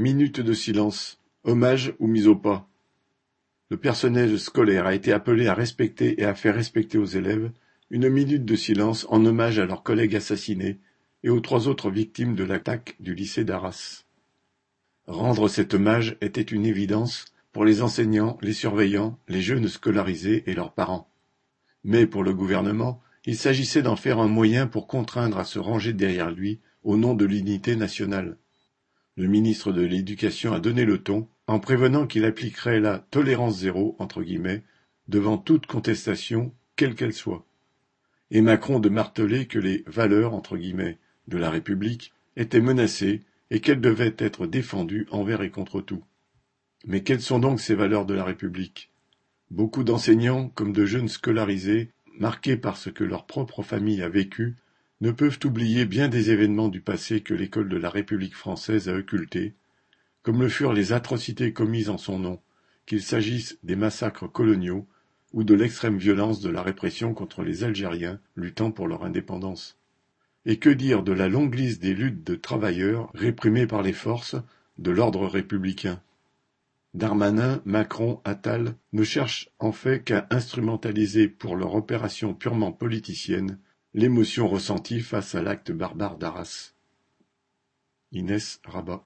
Minute de silence, hommage ou mise au pas. Le personnel scolaire a été appelé à respecter et à faire respecter aux élèves une minute de silence en hommage à leurs collègues assassinés et aux trois autres victimes de l'attaque du lycée d'Arras. Rendre cet hommage était une évidence pour les enseignants, les surveillants, les jeunes scolarisés et leurs parents. Mais pour le gouvernement, il s'agissait d'en faire un moyen pour contraindre à se ranger derrière lui au nom de l'unité nationale. Le ministre de l'Éducation a donné le ton en prévenant qu'il appliquerait la tolérance zéro entre guillemets devant toute contestation, quelle qu'elle soit. Et Macron de marteler que les valeurs de la République étaient menacées et qu'elles devaient être défendues envers et contre tout. Mais quelles sont donc ces valeurs de la République? Beaucoup d'enseignants, comme de jeunes scolarisés, marqués par ce que leur propre famille a vécu, ne peuvent oublier bien des événements du passé que l'école de la République française a occultés, comme le furent les atrocités commises en son nom, qu'il s'agisse des massacres coloniaux ou de l'extrême violence de la répression contre les Algériens luttant pour leur indépendance. Et que dire de la longue liste des luttes de travailleurs réprimées par les forces de l'ordre républicain? Darmanin, Macron, Attal ne cherchent en fait qu'à instrumentaliser pour leur opération purement politicienne l'émotion ressentie face à l'acte barbare d'Arras. Inès Rabat